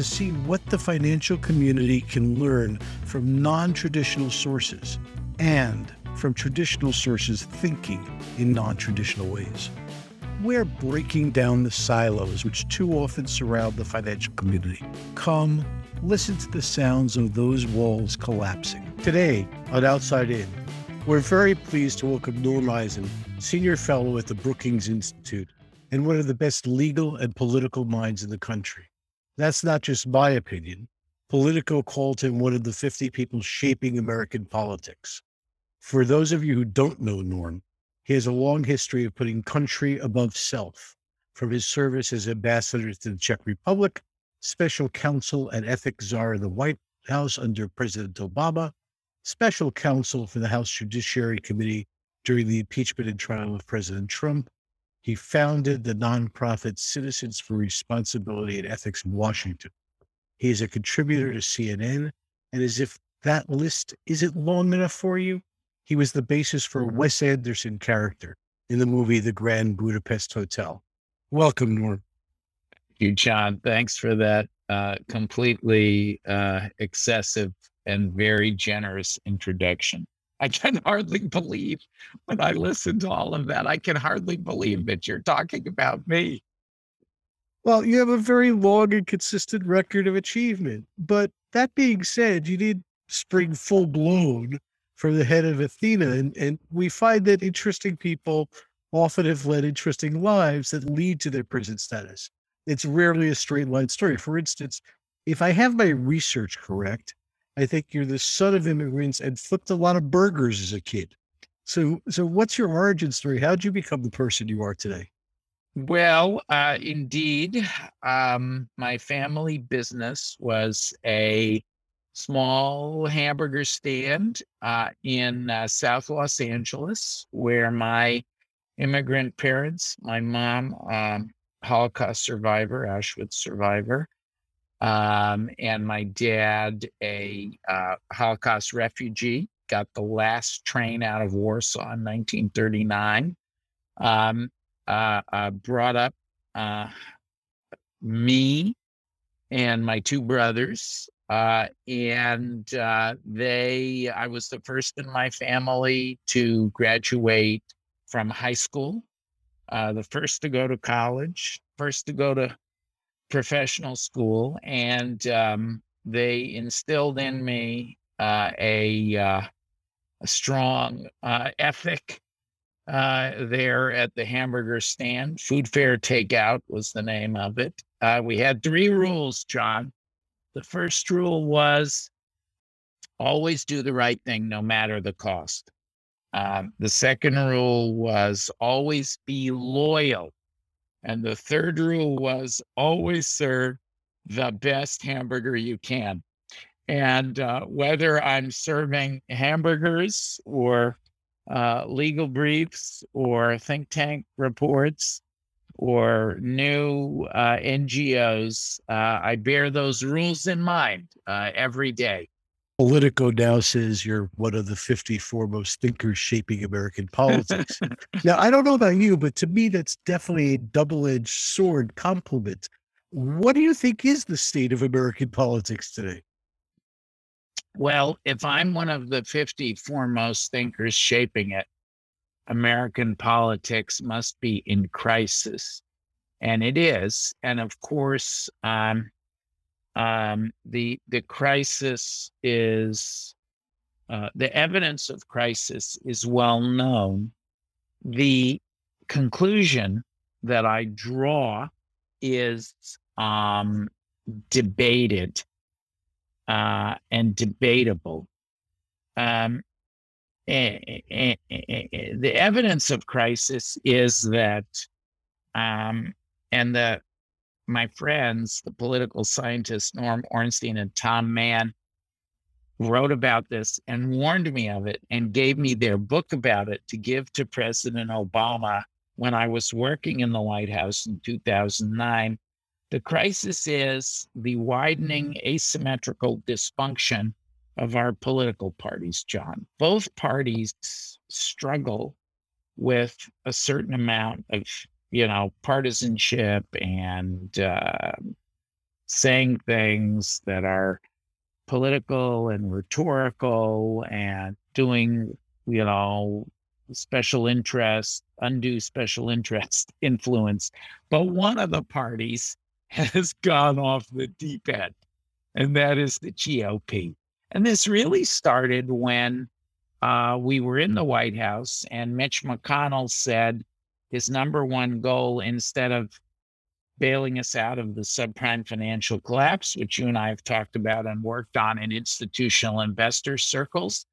to see what the financial community can learn from non traditional sources and from traditional sources thinking in non traditional ways. We're breaking down the silos which too often surround the financial community. Come, listen to the sounds of those walls collapsing. Today on Outside In, we're very pleased to welcome Norm Eisen, Senior Fellow at the Brookings Institute and one of the best legal and political minds in the country. That's not just my opinion. Politico called him one of the 50 people shaping American politics. For those of you who don't know Norm, he has a long history of putting country above self, from his service as ambassador to the Czech Republic, special counsel and ethics czar in the White House under President Obama, special counsel for the House Judiciary Committee during the impeachment and trial of President Trump, he founded the nonprofit Citizens for Responsibility and Ethics in Washington. He is a contributor to CNN, and as if that list isn't long enough for you, he was the basis for Wes Anderson character in the movie The Grand Budapest Hotel. Welcome, Norm. Thank you, John. Thanks for that uh, completely uh, excessive and very generous introduction. I can hardly believe when I listen to all of that. I can hardly believe that you're talking about me. Well, you have a very long and consistent record of achievement. But that being said, you did spring full blown from the head of Athena. And, and we find that interesting people often have led interesting lives that lead to their prison status. It's rarely a straight line story. For instance, if I have my research correct, I think you're the son of immigrants and flipped a lot of burgers as a kid. So, so what's your origin story? How did you become the person you are today? Well, uh, indeed, um, my family business was a small hamburger stand uh, in uh, South Los Angeles, where my immigrant parents, my mom, um, Holocaust survivor, Auschwitz survivor, um, and my dad, a uh, Holocaust refugee, got the last train out of Warsaw in 1939. Um, uh, uh, brought up uh, me and my two brothers. Uh, and uh, they, I was the first in my family to graduate from high school, the first to go to college, first to go to professional school, and um, they instilled in me uh, a, uh, a strong uh, ethic uh, there at the hamburger stand. Food Fair Takeout was the name of it. Uh, we had three rules, John. The first rule was always do the right thing no matter the cost. Um, the second rule was always be loyal and the third rule was always serve the best hamburger you can. And uh, whether I'm serving hamburgers or uh, legal briefs or think tank reports or new uh, NGOs, uh, I bear those rules in mind uh, every day. Politico now says you're one of the 50 foremost thinkers shaping American politics. now, I don't know about you, but to me, that's definitely a double edged sword compliment. What do you think is the state of American politics today? Well, if I'm one of the 50 foremost thinkers shaping it, American politics must be in crisis. And it is. And of course, um, um, the the crisis is uh, the evidence of crisis is well known. The conclusion that I draw is um, debated uh, and debatable. Um, the evidence of crisis is that, um, and the my friends, the political scientists Norm Ornstein and Tom Mann, wrote about this and warned me of it and gave me their book about it to give to President Obama when I was working in the White House in 2009. The crisis is the widening asymmetrical dysfunction of our political parties, John. Both parties struggle with a certain amount of, you know, partisanship and uh, saying things that are political and rhetorical and doing, you know, special interest, undue special interest influence. But one of the parties has gone off the deep end, and that is the GOP. And this really started when uh, we were in the White House and Mitch McConnell said his number one goal, instead of bailing us out of the subprime financial collapse, which you and I have talked about and worked on in institutional investor circles,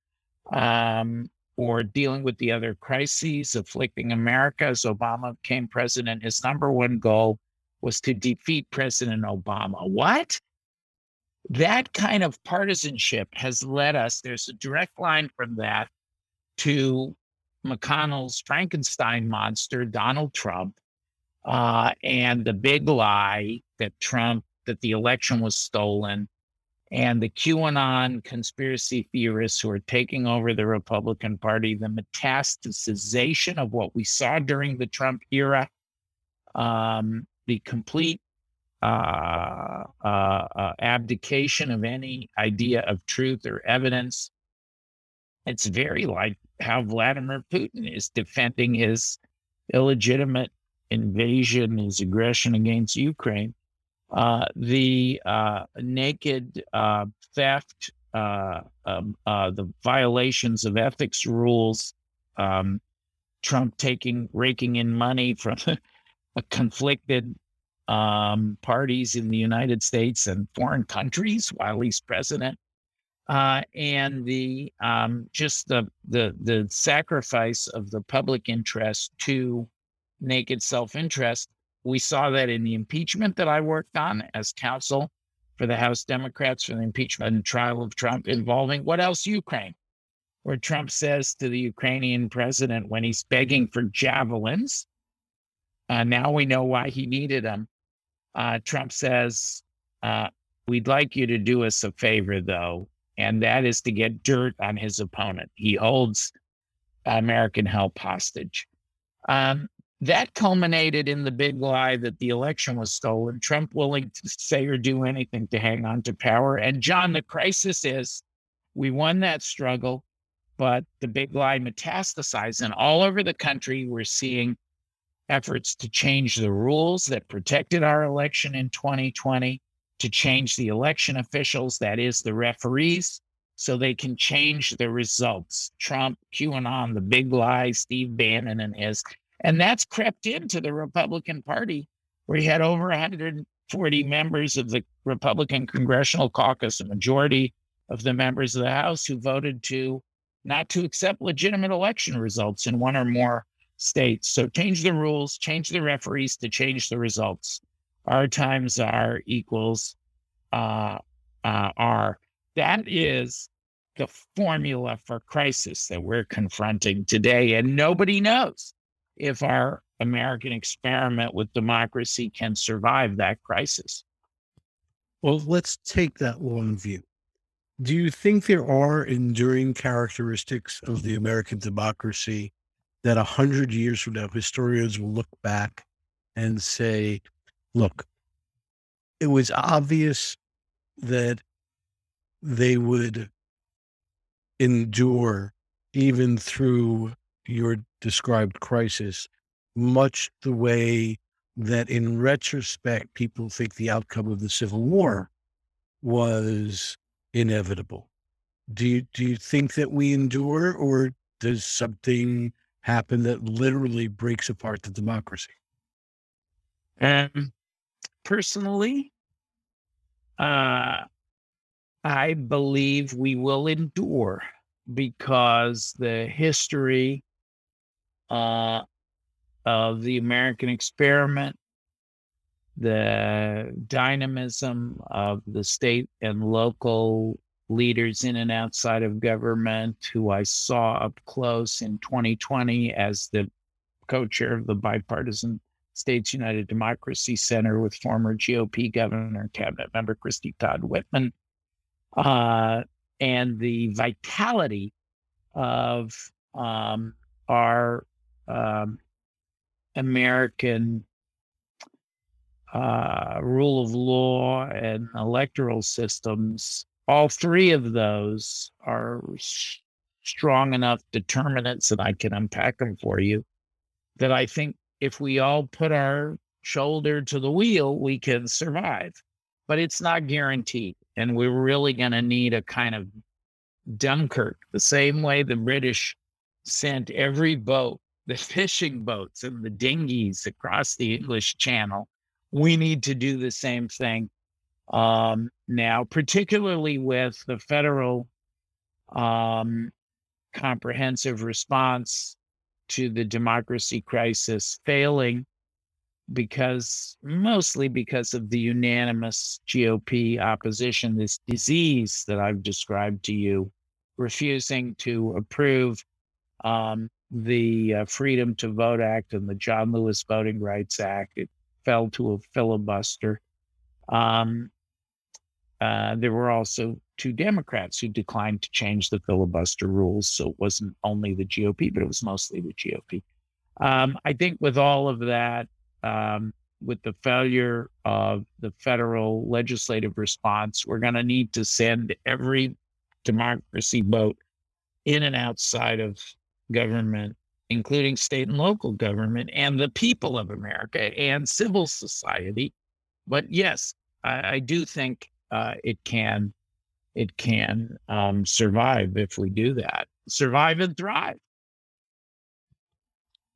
um, or dealing with the other crises afflicting America as Obama became president. His number one goal was to defeat President Obama. What? That kind of partisanship has led us, there's a direct line from that to McConnell's Frankenstein monster, Donald Trump, uh, and the big lie that Trump, that the election was stolen, and the QAnon conspiracy theorists who are taking over the Republican Party, the metastasization of what we saw during the Trump era, um, the complete uh, uh, uh, abdication of any idea of truth or evidence. It's very like how Vladimir Putin is defending his illegitimate invasion, his aggression against Ukraine, uh, the uh, naked uh, theft, uh, um, uh, the violations of ethics rules, um, Trump taking, raking in money from conflicted um, parties in the United States and foreign countries while he's president. Uh, and the um, just the the the sacrifice of the public interest to naked self interest. We saw that in the impeachment that I worked on as counsel for the House Democrats for the impeachment and trial of Trump involving what else? Ukraine, where Trump says to the Ukrainian president when he's begging for javelins, uh, now we know why he needed them. Uh, Trump says, uh, We'd like you to do us a favor, though, and that is to get dirt on his opponent. He holds American help hostage. Um, that culminated in the big lie that the election was stolen, Trump willing to say or do anything to hang on to power. And John, the crisis is we won that struggle, but the big lie metastasized. And all over the country, we're seeing efforts to change the rules that protected our election in 2020, to change the election officials, that is, the referees, so they can change the results. Trump, QAnon, the big lie, Steve Bannon and his and that's crept into the Republican Party, where you had over 140 members of the Republican Congressional Caucus, a majority of the members of the House who voted to not to accept legitimate election results in one or more states. So change the rules, change the referees to change the results. Our times R equals uh, uh, are. That is the formula for crisis that we're confronting today, and nobody knows if our American experiment with democracy can survive that crisis. Well, let's take that long view. Do you think there are enduring characteristics of the American democracy that a hundred years from now historians will look back and say, look, it was obvious that they would endure even through your described crisis much the way that in retrospect people think the outcome of the Civil War was inevitable. Do you do you think that we endure or does something happen that literally breaks apart the democracy? Um personally, uh I believe we will endure because the history uh, of the American experiment, the dynamism of the state and local leaders in and outside of government who I saw up close in 2020 as the co chair of the bipartisan States United Democracy Center with former GOP governor, and cabinet member Christie Todd Whitman, uh, and the vitality of um, our um, American uh, rule of law and electoral systems, all three of those are strong enough determinants, and I can unpack them for you, that I think if we all put our shoulder to the wheel, we can survive. But it's not guaranteed. And we're really going to need a kind of Dunkirk, the same way the British sent every boat, the fishing boats and the dinghies across the English Channel. We need to do the same thing um, now, particularly with the federal um, comprehensive response to the democracy crisis failing because mostly because of the unanimous GOP opposition, this disease that I've described to you, refusing to approve um, the uh, Freedom to Vote Act and the John Lewis Voting Rights Act. It fell to a filibuster. Um, uh, there were also two Democrats who declined to change the filibuster rules. So it wasn't only the GOP, but it was mostly the GOP. Um, I think with all of that, um, with the failure of the federal legislative response, we're going to need to send every democracy vote in and outside of government, including state and local government and the people of America and civil society. But yes, I, I do think uh, it can it can um, survive if we do that. Survive and thrive.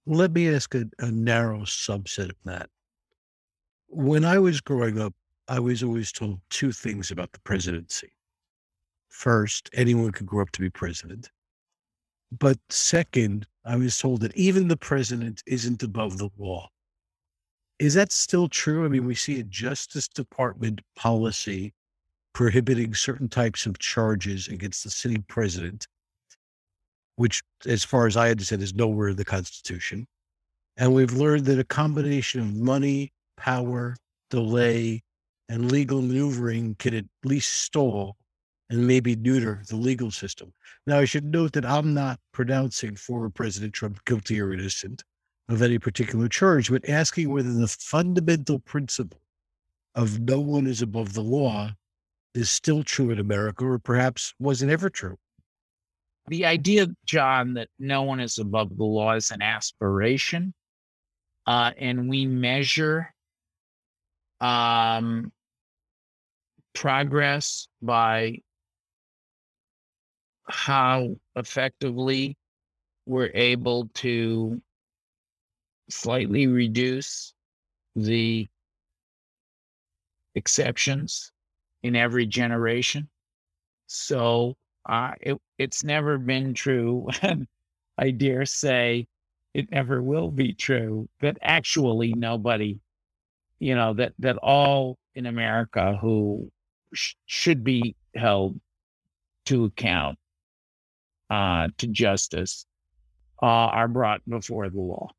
Let me ask a, a narrow subset of that. When I was growing up, I was always told two things about the presidency. First, anyone could grow up to be president. But second, I was told that even the president isn't above the law. Is that still true? I mean, we see a Justice Department policy prohibiting certain types of charges against the sitting president, which, as far as I understand, is nowhere in the Constitution. And we've learned that a combination of money, power, delay, and legal maneuvering can at least stall and maybe neuter the legal system. Now, I should note that I'm not pronouncing former President Trump guilty or innocent of any particular charge, but asking whether the fundamental principle of no one is above the law is still true in America or perhaps wasn't ever true. The idea, John, that no one is above the law is an aspiration. Uh, and we measure um, progress by how effectively we're able to slightly reduce the exceptions in every generation. So uh, it, it's never been true, and I dare say it never will be true that actually nobody, you know, that that all in America who sh- should be held to account uh, to justice uh, are brought before the law.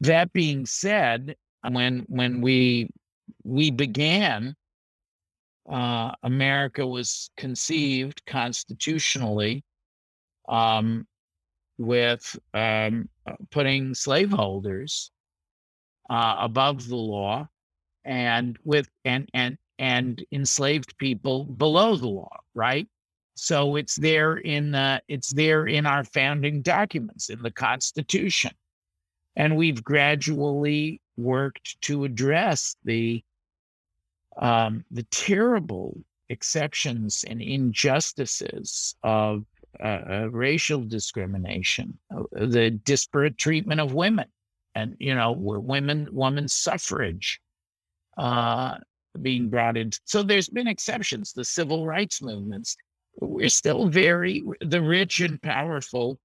That being said, when when we we began uh, America was conceived constitutionally um, with um, uh, putting slaveholders uh, above the law and with and and and enslaved people below the law right? So it's there in the it's there in our founding documents in the constitution. And we've gradually worked to address the um, the terrible exceptions and injustices of uh, uh, racial discrimination, uh, the disparate treatment of women, and you know, women women's suffrage uh, being brought in. So there's been exceptions. The civil rights movements. We're still very the rich and powerful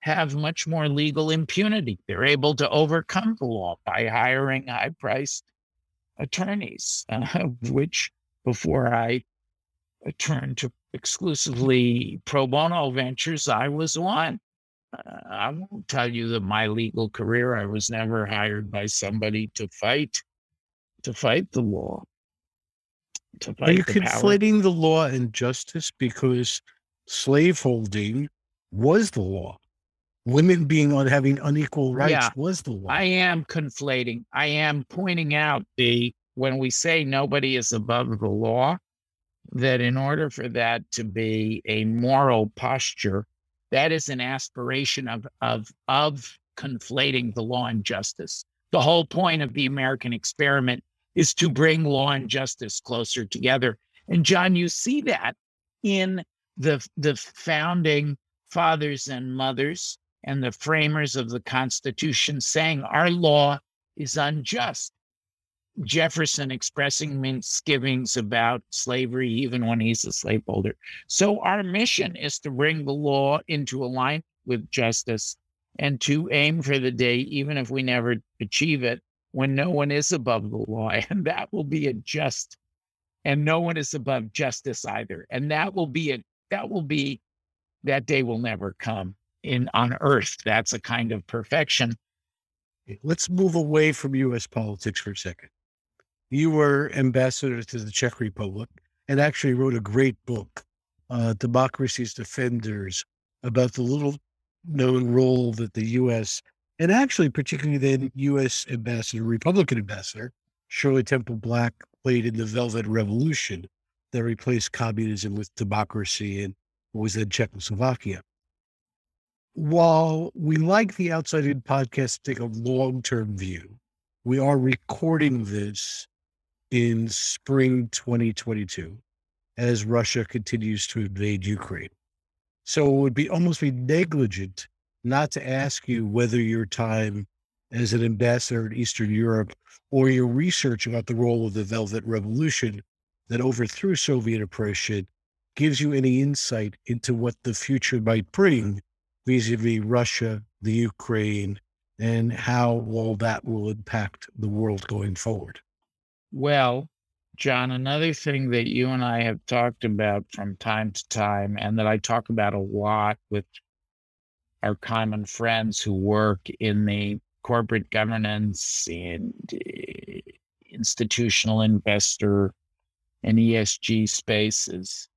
have much more legal impunity. They're able to overcome the law by hiring high priced attorneys, uh, which before I turned to exclusively pro bono ventures, I was one. Uh, I won't tell you that my legal career, I was never hired by somebody to fight, to fight the law. To fight Are you the conflating power. the law and justice because slaveholding was the law? Women being on having unequal rights yeah, was the law. I am conflating. I am pointing out the when we say nobody is above the law, that in order for that to be a moral posture, that is an aspiration of of of conflating the law and justice. The whole point of the American experiment is to bring law and justice closer together. And John, you see that in the the founding fathers and mothers and the framers of the Constitution saying our law is unjust. Jefferson expressing misgivings about slavery even when he's a slaveholder. So our mission is to bring the law into alignment with justice and to aim for the day, even if we never achieve it, when no one is above the law. And that will be a just and no one is above justice either. And that will be a that will be that day will never come in on earth. That's a kind of perfection. Let's move away from US politics for a second you were ambassador to the Czech Republic and actually wrote a great book, uh, Democracy's Defenders, about the little known role that the U.S. and actually particularly then U.S. ambassador, Republican ambassador, Shirley Temple Black played in the Velvet Revolution that replaced communism with democracy and what was then Czechoslovakia. While we like the Outside In podcast to take a long term view, we are recording this in spring 2022 as Russia continues to invade Ukraine. So it would be almost be negligent not to ask you whether your time as an ambassador in Eastern Europe or your research about the role of the Velvet Revolution that overthrew Soviet oppression gives you any insight into what the future might bring vis-a-vis Russia, the Ukraine, and how all that will impact the world going forward. Well, John, another thing that you and I have talked about from time to time, and that I talk about a lot with our common friends who work in the corporate governance and uh, institutional investor and ESG spaces,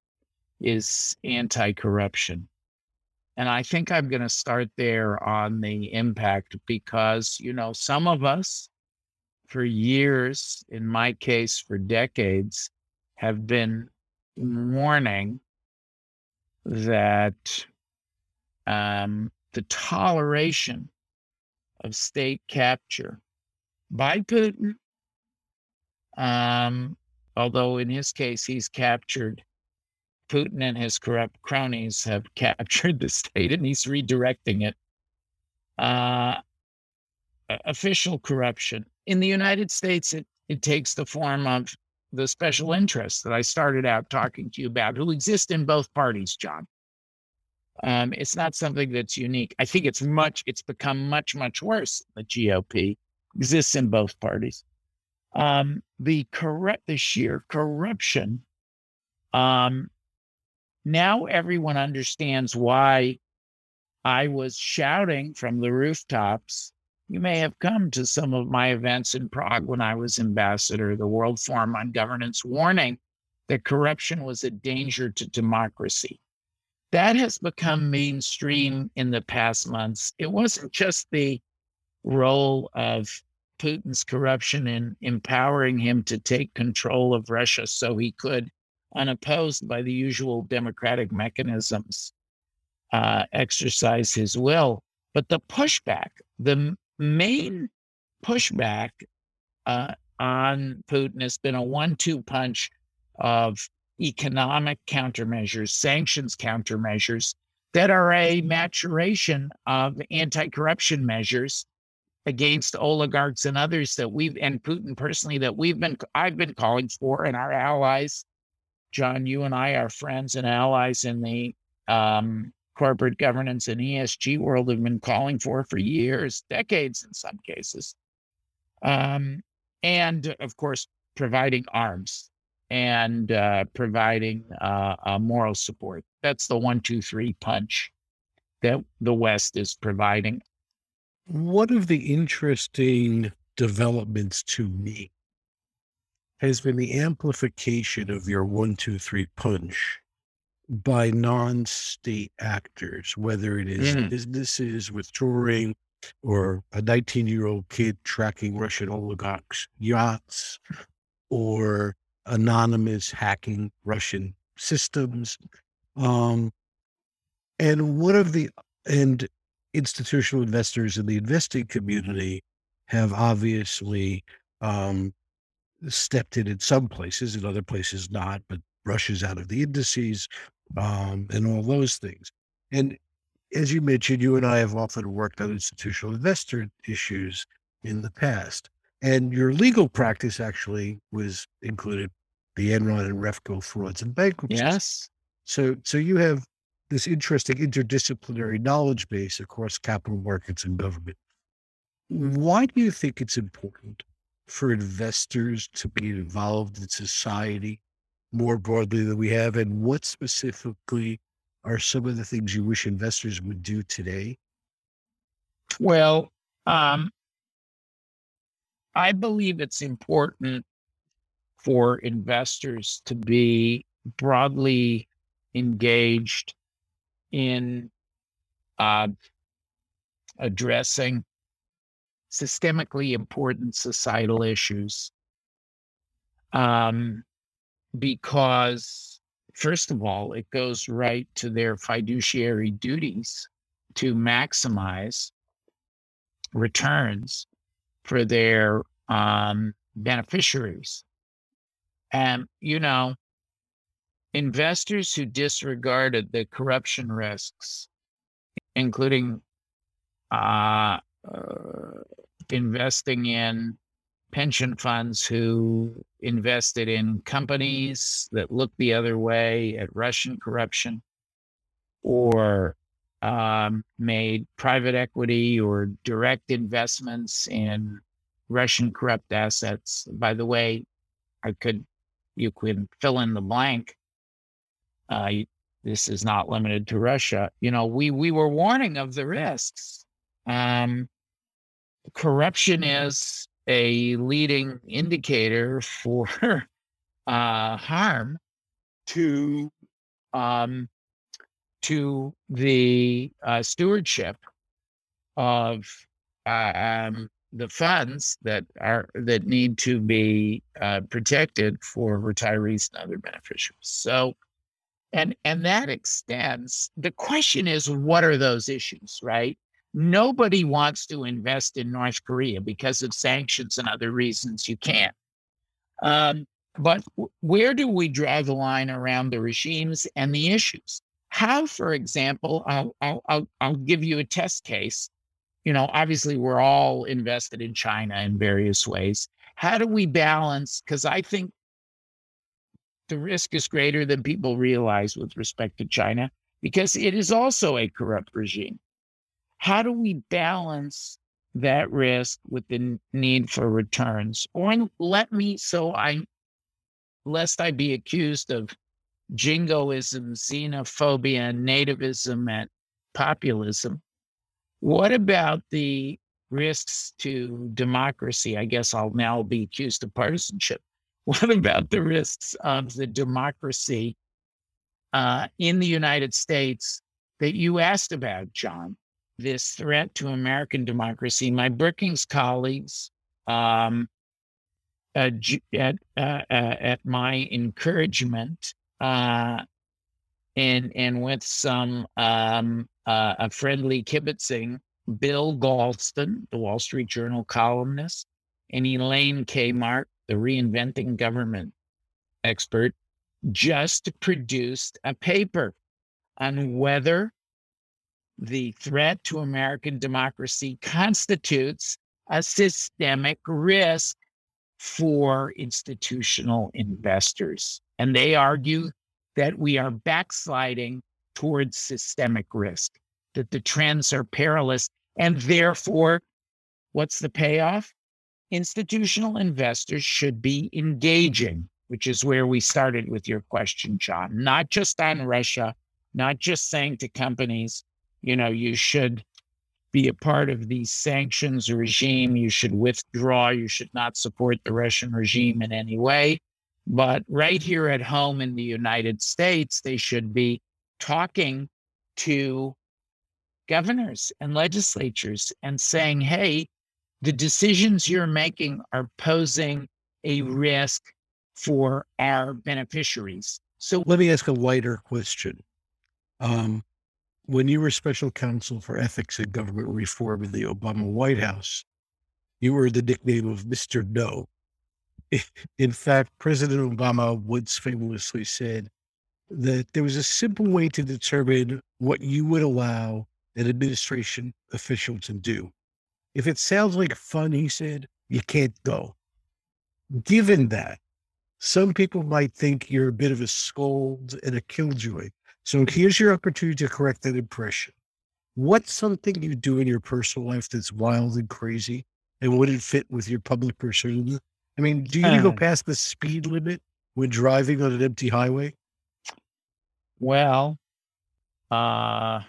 is anti corruption. And I think I'm going to start there on the impact because, you know, some of us for years, in my case, for decades, have been warning that um, the toleration of state capture by Putin, um, although in his case he's captured, Putin and his corrupt cronies have captured the state and he's redirecting it. Uh, official corruption in the United States, it, it takes the form of the special interests that I started out talking to you about, who exist in both parties, John. Um, it's not something that's unique. I think it's much, it's become much, much worse. The GOP exists in both parties. Um, the corrupt, the sheer corruption. Um, now everyone understands why I was shouting from the rooftops you may have come to some of my events in Prague when I was ambassador, the World Forum on Governance, warning that corruption was a danger to democracy. That has become mainstream in the past months. It wasn't just the role of Putin's corruption in empowering him to take control of Russia so he could, unopposed by the usual democratic mechanisms, uh, exercise his will. But the pushback, the main pushback uh, on Putin has been a one two punch of economic countermeasures, sanctions countermeasures that are a maturation of anti corruption measures against oligarchs and others that we've, and Putin personally, that we've been, I've been calling for, and our allies, John, you and I are friends and allies in the um, corporate governance and ESG world have been calling for for years, decades in some cases. Um, and of course, providing arms and uh, providing uh, moral support. That's the one, two, three punch that the West is providing. One of the interesting developments to me has been the amplification of your one, two, three punch by non state actors, whether it is mm. businesses withdrawing or a 19 year old kid tracking Russian oligarchs' yachts or anonymous hacking Russian systems. Um, and one of the, and institutional investors in the investing community have obviously um, stepped in in some places, in other places not, but Russia's out of the indices um, and all those things. And as you mentioned, you and I have often worked on institutional investor issues in the past. And your legal practice actually was included the Enron and Refco frauds and bankruptcies. Yes. So, so you have this interesting interdisciplinary knowledge base across capital markets and government. Why do you think it's important for investors to be involved in society more broadly than we have? And what specifically are some of the things you wish investors would do today? Well, um, I believe it's important for investors to be broadly engaged in uh, addressing systemically important societal issues. Um, because, first of all, it goes right to their fiduciary duties to maximize returns for their um, beneficiaries. And, you know, investors who disregarded the corruption risks, including uh, uh, investing in pension funds who invested in companies that looked the other way at Russian corruption or um, made private equity or direct investments in Russian corrupt assets. By the way, I could, you could fill in the blank. Uh, this is not limited to Russia. You know, we we were warning of the risks. Um, corruption is a leading indicator for uh, harm to um, to the uh, stewardship of uh, um, the funds that are that need to be uh, protected for retirees and other beneficiaries. So, and and that extends. The question is, what are those issues, right? Nobody wants to invest in North Korea because of sanctions and other reasons you can't. Um, but where do we draw the line around the regimes and the issues? How, for example, I'll, I'll, I'll give you a test case. You know, obviously, we're all invested in China in various ways. How do we balance? Because I think the risk is greater than people realize with respect to China, because it is also a corrupt regime how do we balance that risk with the need for returns? Or let me, so I, lest I be accused of jingoism, xenophobia, nativism, and populism, what about the risks to democracy? I guess I'll now be accused of partisanship. What about the risks of the democracy uh, in the United States that you asked about, John? This threat to American democracy, my Brookings colleagues, um, uh, at uh, uh, at my encouragement, uh, and and with some um, uh, a friendly kibitzing, Bill Galston, the Wall Street Journal columnist, and Elaine Kamarck, the reinventing government expert, just produced a paper on whether the threat to American democracy constitutes a systemic risk for institutional investors. And they argue that we are backsliding towards systemic risk, that the trends are perilous. And therefore, what's the payoff? Institutional investors should be engaging which is where we started with your question, John, not just on Russia, not just saying to companies, you know, you should be a part of the sanctions regime, you should withdraw, you should not support the Russian regime in any way. But right here at home in the United States, they should be talking to governors and legislatures and saying, hey, the decisions you're making are posing a risk for our beneficiaries. So let me ask a lighter question. Um, when you were special counsel for ethics and government reform in the Obama White House, you were the nickname of Mr. No. In fact, President Obama once famously said that there was a simple way to determine what you would allow an administration official to do. If it sounds like fun, he said, you can't go. Given that, some people might think you're a bit of a scold and a killjoy. So here's your opportunity to correct that impression. What's something you do in your personal life that's wild and crazy? And wouldn't fit with your public persona? I mean, do you uh, go past the speed limit when driving on an empty highway? Well, uh,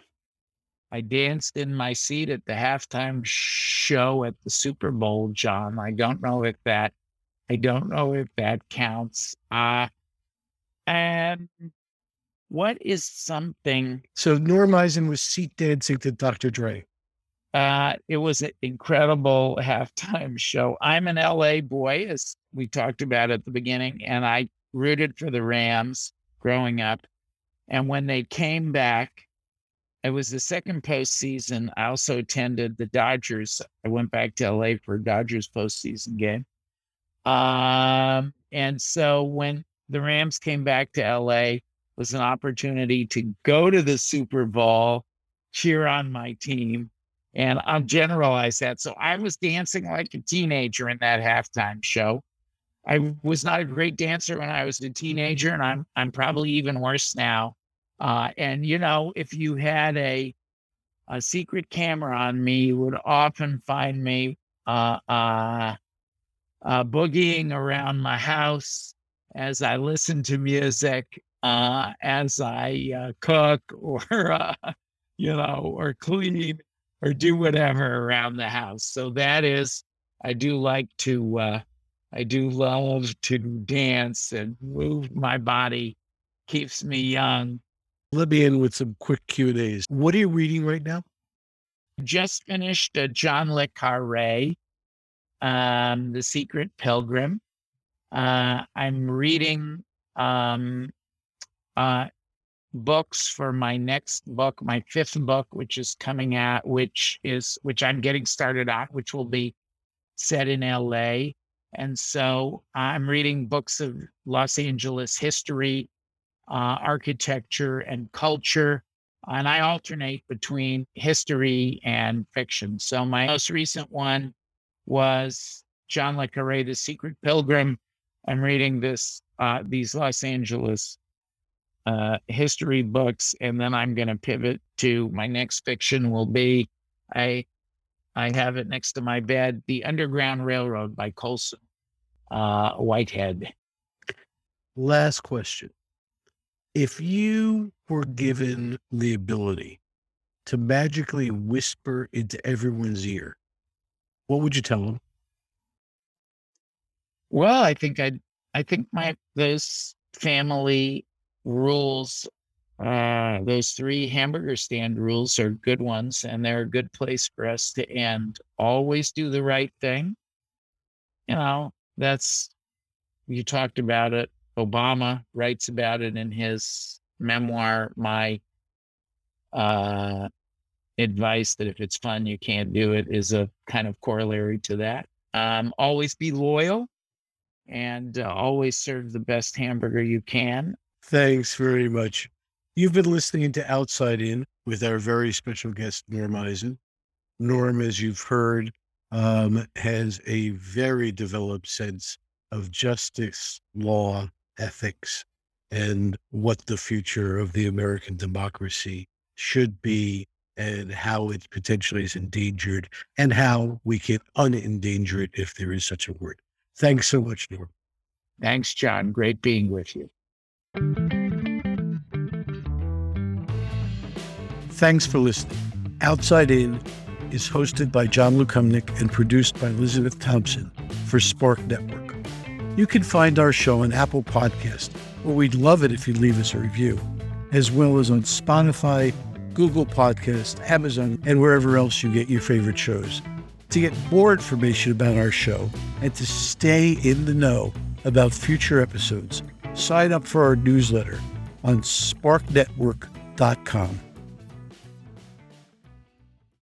I danced in my seat at the halftime show at the Super Bowl, John. I don't know if that I don't know if that counts. Uh and what is something So Norm Eisen was seat dancing to Dr. Dre. Uh, it was an incredible halftime show. I'm an LA boy, as we talked about at the beginning, and I rooted for the Rams growing up. And when they came back, it was the second postseason. I also attended the Dodgers. I went back to LA for a Dodgers postseason game. Um, and so when the Rams came back to LA, was an opportunity to go to the Super Bowl, cheer on my team. And I'll generalize that. So I was dancing like a teenager in that halftime show. I was not a great dancer when I was a teenager, and I'm I'm probably even worse now. Uh, and you know, if you had a a secret camera on me, you would often find me uh, uh, uh, boogieing around my house as I listen to music, uh, as I uh, cook or, uh, you know, or clean or do whatever around the house. So that is, I do like to, uh, I do love to dance and move my body, keeps me young. Let me in with some quick Q and A's. What are you reading right now? Just finished a John le Carre um, The Secret Pilgrim. Uh, I'm reading um, uh, books for my next book, my fifth book, which is coming out, which is which I'm getting started on, which will be set in LA. And so I'm reading books of Los Angeles history, uh, architecture, and culture. And I alternate between history and fiction. So my most recent one was John Le Carre, The Secret Pilgrim. I'm reading this uh, these Los Angeles uh, history books, and then I'm going to pivot to my next fiction. Will be I I have it next to my bed, The Underground Railroad by Colson uh, Whitehead. Last question: If you were given the ability to magically whisper into everyone's ear what would you tell them? Well, I think I I think my this family rules, uh, those three hamburger stand rules are good ones, and they're a good place for us to end. Always do the right thing. You know, that's you talked about it. Obama writes about it in his memoir, My uh, advice that if it's fun, you can't do it is a kind of corollary to that. Um, always be loyal and uh, always serve the best hamburger you can. Thanks very much. You've been listening to Outside In with our very special guest, Norm Eisen. Norm, as you've heard, um, has a very developed sense of justice, law, ethics, and what the future of the American democracy should be and how it potentially is endangered and how we can unendanger it if there is such a word. Thanks so much, Norm. Thanks, John. Great being with you. Thanks for listening. Outside In is hosted by John Lukomnik and produced by Elizabeth Thompson for Spark Network. You can find our show on Apple Podcast, where we'd love it if you leave us a review, as well as on Spotify, Google Podcast, Amazon, and wherever else you get your favorite shows. To get more information about our show and to stay in the know about future episodes, sign up for our newsletter on sparknetwork.com.